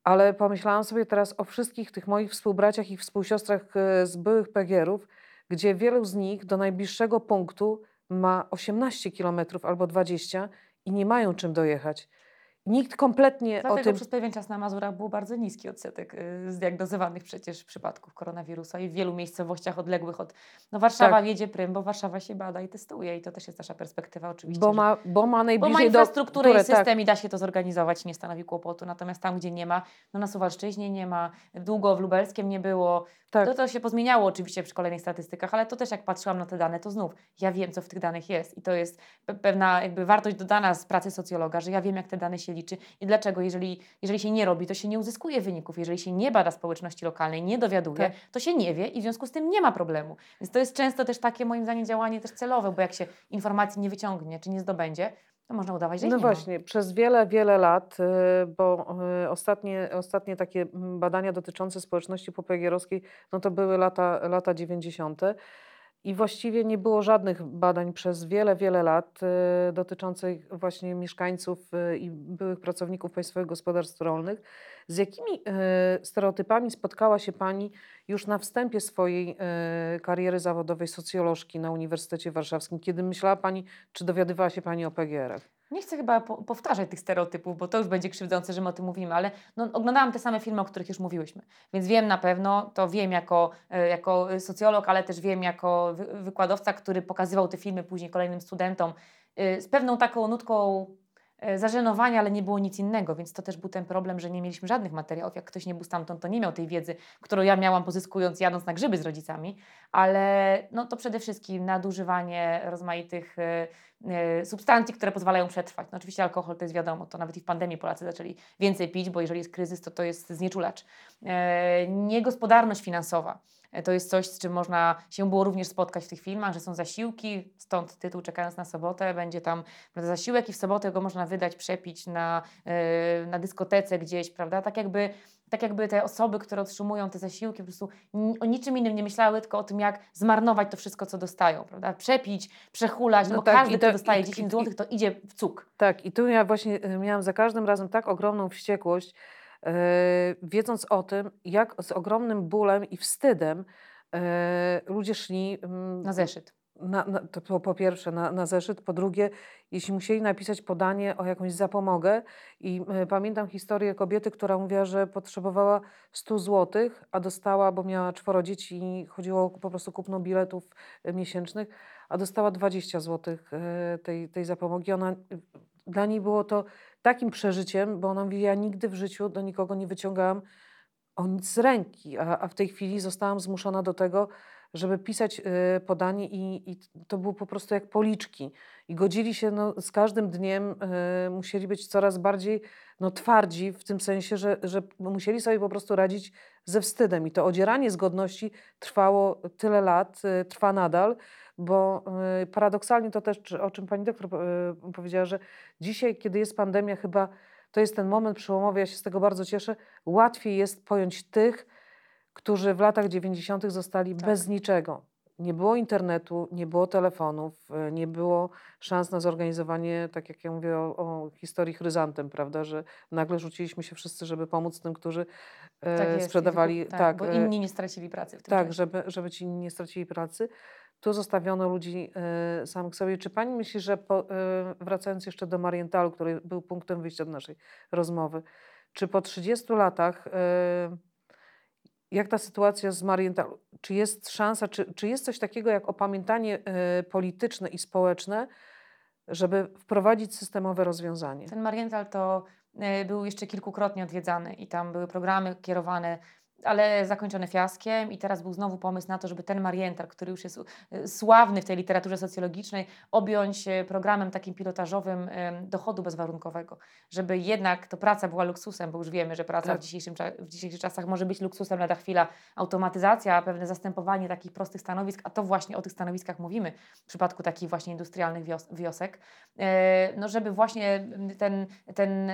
Ale pomyślałam sobie teraz o wszystkich tych moich współbraciach i współsiostrach y, z byłych PGR-ów, gdzie wielu z nich do najbliższego punktu ma 18 kilometrów albo 20 i nie mają czym dojechać. Nikt kompletnie Dlatego o tym przez pewien czas na Mazurach był bardzo niski odsetek y, zdiagnozowanych przecież przypadków koronawirusa i w wielu miejscowościach odległych od... No Warszawa Tak. wiedzie prym, bo Warszawa się bada i testuje i to też jest nasza perspektywa oczywiście. bo ma, bo ma Bo najbliżej ma do... infrastrukturę i które- tak, system i da się to zorganizować, nie stanowi kłopotu. Natomiast tam, gdzie nie ma, no na Suwalszczyźnie nie ma, długo w Lubelskiem nie było. tak. To, to się pozmieniało oczywiście przy kolejnych statystykach, ale to też jak patrzyłam na te dane, to znów ja wiem, co w tych danych jest i to jest pe- pewna jakby wartość dodana z pracy socjologa, że ja wiem, jak te dane się się liczy i dlaczego, jeżeli, jeżeli się nie robi, to się nie uzyskuje wyników. Jeżeli się nie bada społeczności lokalnej, nie dowiaduje, Tak. to się nie wie i w związku z tym nie ma problemu. Więc to jest często też takie moim zdaniem działanie też celowe, bo jak się informacji nie wyciągnie czy nie zdobędzie, to można udawać, że No nie ma. właśnie, przez wiele, wiele lat, y, bo y, ostatnie, ostatnie takie mm, badania dotyczące społeczności popegierowskiej, no to były lata, lata 90. I właściwie nie było żadnych badań przez wiele, wiele lat y, dotyczących właśnie mieszkańców y, i byłych pracowników Państwowych Gospodarstw Rolnych. Z jakimi y, stereotypami spotkała się Pani już na wstępie swojej kariery zawodowej socjolożki na Uniwersytecie Warszawskim, kiedy myślała Pani, czy dowiadywała się Pani o PGR-ach? Nie chcę chyba po, powtarzać tych stereotypów, bo to już będzie krzywdzące, że my o tym mówimy, ale no, oglądałam te same filmy, o których już mówiłyśmy. Więc wiem na pewno, to wiem jako, e, jako socjolog, ale też wiem jako wy, wykładowca, który pokazywał te filmy później kolejnym studentom e, z pewną taką nutką e, zażenowania, ale nie było nic innego, więc to też był ten problem, że nie mieliśmy żadnych materiałów. Jak ktoś nie był stamtąd, to nie miał tej wiedzy, którą ja miałam pozyskując, jadąc na grzyby z rodzicami, ale no to przede wszystkim nadużywanie rozmaitych substancji, które pozwalają przetrwać. No oczywiście alkohol to jest wiadomo, to nawet i w pandemii Polacy zaczęli więcej pić, bo jeżeli jest kryzys, to to jest znieczulacz. E, Niegospodarność finansowa. E, To jest coś, z czym można się było również spotkać w tych filmach, że są zasiłki, stąd tytuł Czekając na sobotę, będzie tam zasiłek i w sobotę go można wydać, przepić na, na dyskotece gdzieś, prawda? Tak jakby, tak jakby te osoby, które otrzymują te zasiłki po prostu o niczym innym nie myślały, tylko o tym, jak zmarnować to wszystko, co dostają, prawda? Przepić, przechulać, No bo tak, każdy, i kto to- dostaje i- 10 i- zł, to idzie w cuk. Tak, i tu ja właśnie y, miałam za każdym razem tak ogromną wściekłość, e, wiedząc o tym, jak z ogromnym bólem i wstydem e, ludzie szli mm, Na zeszyt. Na, na, to po, pierwsze na, na zeszyt, po drugie, jeśli musieli napisać podanie o jakąś zapomogę i y, pamiętam historię kobiety, która mówiła, że potrzebowała 100 zł, a dostała, bo miała czworo dzieci i chodziło po prostu kupno biletów y, miesięcznych, a dostała 20 zł y, tej, tej zapomogi. Ona, y, dla niej było to takim przeżyciem, bo ona mówi, ja nigdy w życiu do nikogo nie wyciągałam o nic z ręki, a, a w tej chwili zostałam zmuszona do tego, żeby pisać y, podanie i, i to było po prostu jak policzki. I godzili się no, z każdym dniem, y, musieli być coraz bardziej no, twardzi w tym sensie, że, że musieli sobie po prostu radzić ze wstydem. I to odzieranie z godności trwało tyle lat, y, trwa nadal, bo paradoksalnie to też, o czym pani doktor powiedziała, że dzisiaj, kiedy jest pandemia, chyba to jest ten moment przełomowy, ja się z tego bardzo cieszę, łatwiej jest pojąć tych, którzy w latach 90. zostali Tak. bez niczego. Nie było internetu, nie było telefonów, e, nie było szans na zorganizowanie, tak jak ja mówię o, o historii chryzantem, prawda, że nagle rzuciliśmy się wszyscy, żeby pomóc tym, którzy e, Tak jest. i sprzedawali. tylko- tak, bo e, inni nie stracili pracy w tym tak, czasie. żeby, żeby ci inni nie stracili pracy. Tu zostawiono ludzi e, samych sobie. Czy pani myśli, że po, e, wracając jeszcze do Marientalu, który był punktem wyjścia do naszej rozmowy, czy po 30 latach, e, jak ta sytuacja z Marientalu, czy jest szansa, czy, czy jest coś takiego jak opamiętanie e, polityczne i społeczne, żeby wprowadzić systemowe rozwiązanie? Ten Marienthal to e, był jeszcze kilkukrotnie odwiedzany i tam były programy kierowane, ale zakończone fiaskiem i teraz był znowu pomysł na to, żeby ten Marienthal, który już jest e, sławny w tej literaturze socjologicznej, objąć e, programem takim pilotażowym dochodu bezwarunkowego, żeby jednak to praca była luksusem, bo już wiemy, że praca Tak. w, dzisiejszym, cza- w dzisiejszych czasach może być luksusem lada chwila, automatyzacja, pewne zastępowanie takich prostych stanowisk, a to właśnie o tych stanowiskach mówimy w przypadku takich właśnie industrialnych wios- wiosek, e, no żeby właśnie mm, ten, ten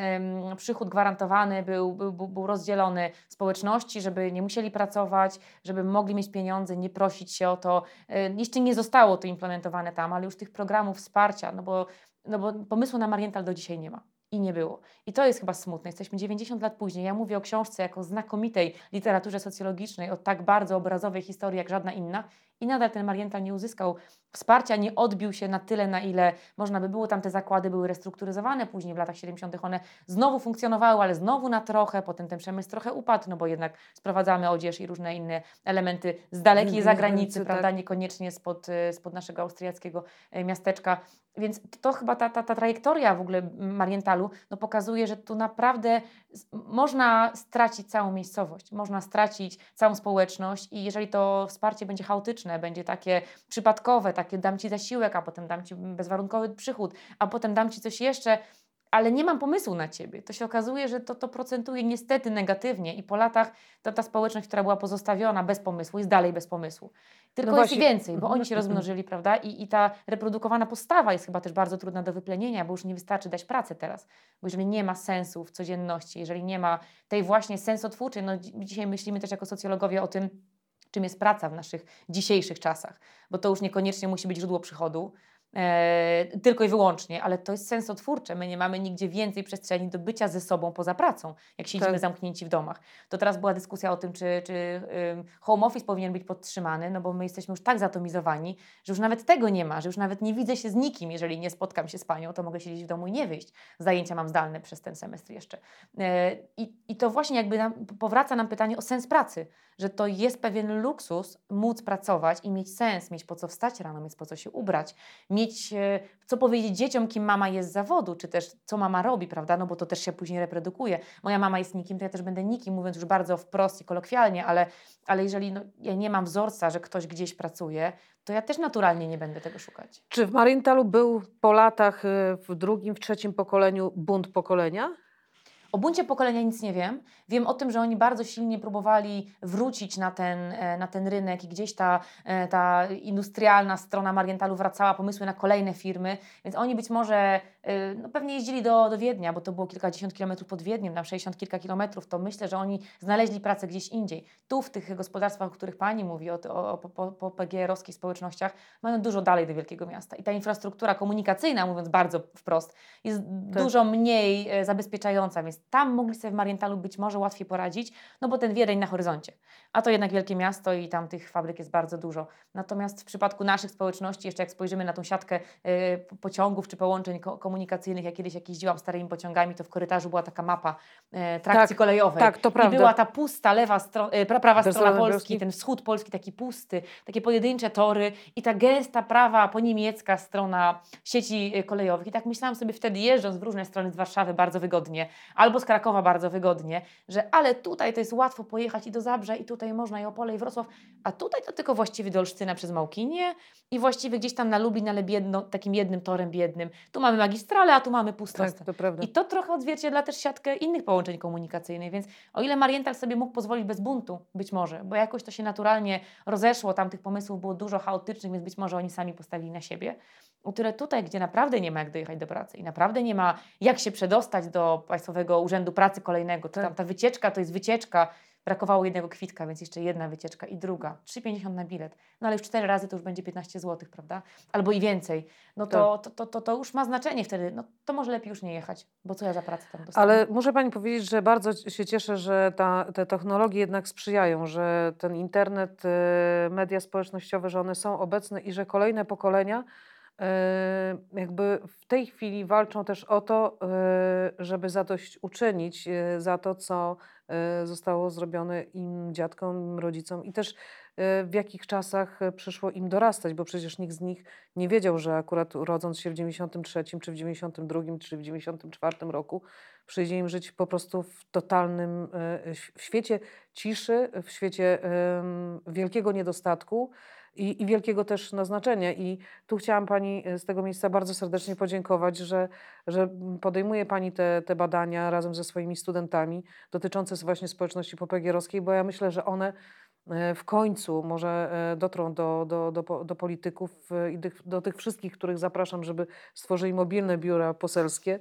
przychód gwarantowany był, był, był rozdzielony społeczności, żeby nie musieli pracować, żeby mogli mieć pieniądze, nie prosić się o to. E, Jeszcze nie zostało to implementowane tam, ale już tych programów wsparcia, no bo, no bo pomysłu na Marienthal do dzisiaj nie ma. I nie było. I to jest chyba smutne. Jesteśmy 90 lat później. Ja mówię o książce jako znakomitej literaturze socjologicznej, o tak bardzo obrazowej historii jak żadna inna. I nadal ten Marienthal nie uzyskał wsparcia, nie odbił się na tyle, na ile można by było. Tam te zakłady były restrukturyzowane później w latach 70. One znowu funkcjonowały, ale znowu na trochę. Potem ten przemysł trochę upadł, no bo jednak sprowadzamy odzież i różne inne elementy z dalekiej zagranicy, tak. prawda? Niekoniecznie spod, spod naszego austriackiego y, miasteczka. Więc to chyba ta, ta, ta trajektoria w ogóle No pokazuje, że tu naprawdę można stracić całą miejscowość, można stracić całą społeczność i jeżeli to wsparcie będzie chaotyczne, będzie takie przypadkowe, takie dam Ci zasiłek, a potem dam Ci bezwarunkowy przychód, a potem dam Ci coś jeszcze, ale nie mam pomysłu na ciebie. To się okazuje, że to, to procentuje niestety negatywnie i po latach to ta społeczność, która była pozostawiona bez pomysłu, jest dalej bez pomysłu. Tylko No jest więcej, bo oni się Mhm. rozmnożyli, prawda? I, I ta reprodukowana postawa jest chyba też bardzo trudna do wyplenienia, bo już nie wystarczy dać pracę teraz. Bo jeżeli nie ma sensu w codzienności, jeżeli nie ma tej właśnie sensotwórczej, no dzi- dzisiaj myślimy też jako socjologowie o tym, czym jest praca w naszych dzisiejszych czasach, bo to już niekoniecznie musi być źródło przychodu, tylko i wyłącznie, ale to jest sensotwórcze. My nie mamy nigdzie więcej przestrzeni do bycia ze sobą poza pracą, jak siedzimy Tak. zamknięci w domach. To teraz była dyskusja o tym, czy, czy home office powinien być podtrzymany, no bo my jesteśmy już tak zatomizowani, że już nawet tego nie ma, że już nawet nie widzę się z nikim, jeżeli nie spotkam się z panią, to mogę siedzieć w domu i nie wyjść. Zajęcia mam zdalne przez ten semestr jeszcze. E, I, I to właśnie jakby nam, powraca nam pytanie o sens pracy, że to jest pewien luksus móc pracować i mieć sens, mieć po co wstać rano, mieć po co się ubrać, mieć e, co powiedzieć dzieciom, kim mama jest z zawodu, czy też co mama robi, prawda? No bo to też się później reprodukuje. Moja mama jest nikim, to ja też będę nikim, mówiąc już bardzo wprost i kolokwialnie, ale, ale jeżeli no, ja nie mam wzorca, że ktoś gdzieś pracuje, to ja też naturalnie nie będę tego szukać. Czy w Marientalu był po latach y, w drugim, w trzecim pokoleniu bunt pokolenia? O buncie pokolenia nic nie wiem. Wiem o tym, że oni bardzo silnie próbowali wrócić na ten, e, na ten rynek i gdzieś ta, e, ta industrialna strona Marientalu wracała, pomysły na kolejne firmy, więc oni być może no pewnie jeździli do, do Wiednia, bo to było kilkadziesiąt kilometrów pod Wiedniem, tam 60 kilka kilometrów, to myślę, że oni znaleźli pracę gdzieś indziej. Tu w tych gospodarstwach, o których Pani mówi, o, o, o, po PGR-owskich społecznościach, mają dużo dalej do wielkiego miasta. I ta infrastruktura komunikacyjna, mówiąc bardzo wprost, jest dużo mniej e, zabezpieczająca, więc tam mogli sobie w Marientalu być może łatwiej poradzić, no bo ten Wiedeń na horyzoncie. A to jednak wielkie miasto i tam tych fabryk jest bardzo dużo. Natomiast w przypadku naszych społeczności, jeszcze jak spojrzymy na tą siatkę po- pociągów czy połączeń ko- komunikacyjnych, jak kiedyś jak jeździłam starymi pociągami, to w korytarzu była taka mapa e, trakcji Tak, kolejowej. tak, to I prawda. była ta pusta lewa strona, e, pra, prawa strona Polski, wioski. ten wschód Polski taki pusty, takie pojedyncze tory i ta gęsta prawa poniemiecka strona sieci e, kolejowych. I tak myślałam sobie wtedy, jeżdżąc w różne strony z Warszawy bardzo wygodnie, albo z Krakowa bardzo wygodnie, że ale tutaj to jest łatwo pojechać i do Zabrza, i tutaj można i Opole, i Wrocław, a tutaj to tylko właściwie do Olsztyna przez Małkinię i właściwie gdzieś tam na Lublin, ale biedno, takim jednym torem biednym. Tu mamy magistralę, a tu mamy pustą Tak, to prawda. i to trochę odzwierciedla też siatkę innych połączeń komunikacyjnych, więc o ile Marienthal sobie mógł pozwolić bez buntu, być może, bo jakoś to się naturalnie rozeszło, tam tych pomysłów było dużo chaotycznych, więc być może oni sami postawili na siebie. O tyle tutaj, gdzie naprawdę nie ma jak dojechać do pracy i naprawdę nie ma jak się przedostać do Państwowego Urzędu Pracy kolejnego, to Tak. tam ta wycieczka to jest wycieczka, brakowało jednego kwitka, więc jeszcze jedna wycieczka i druga, 3,50 na bilet, no ale już cztery razy to już będzie 15 zł, prawda? Albo i więcej. No to, to, to, to, to już ma znaczenie wtedy, no to może lepiej już nie jechać, bo co ja za pracę tam dostanę? Ale muszę Pani powiedzieć, że bardzo się cieszę, że ta, te technologie jednak sprzyjają, że ten internet, y, media społecznościowe, że one są obecne i że kolejne pokolenia y, jakby w tej chwili walczą też o to, y, żeby zadośćuczynić y, za to, co zostało zrobione im dziadkom, im rodzicom i też y, w jakich czasach y, przyszło im dorastać, bo przecież nikt z nich nie wiedział, że akurat rodząc się w 93 czy w 92 czy w 94 roku przyjdzie im żyć po prostu w totalnym e, w świecie ciszy, w świecie wielkiego niedostatku i, i wielkiego też naznaczenia. I tu chciałam Pani e, z tego miejsca bardzo serdecznie podziękować, że, że podejmuje Pani te, te badania razem ze swoimi studentami dotyczące właśnie społeczności popegierowskiej, bo ja myślę, że one e, w końcu może e, dotrą do, do, do, do polityków i do tych wszystkich, których zapraszam, żeby stworzyli mobilne biura poselskie,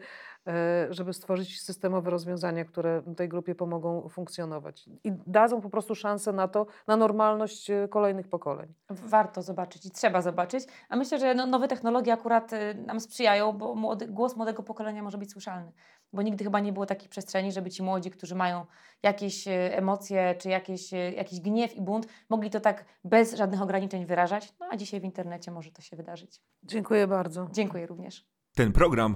żeby stworzyć systemowe rozwiązania, które tej grupie pomogą funkcjonować i dadzą po prostu szansę na to, na normalność e, kolejnych pokoleń. Warto zobaczyć i trzeba zobaczyć. A myślę, że no, nowe technologie akurat y, nam sprzyjają, bo młody, głos młodego pokolenia może być słyszalny. Bo nigdy chyba nie było takiej przestrzeni, żeby ci młodzi, którzy mają jakieś emocje czy jakieś, jakiś gniew i bunt, mogli to tak bez żadnych ograniczeń wyrażać. No a dzisiaj w internecie może to się wydarzyć. Dziękuję bardzo. Dziękuję również. Ten program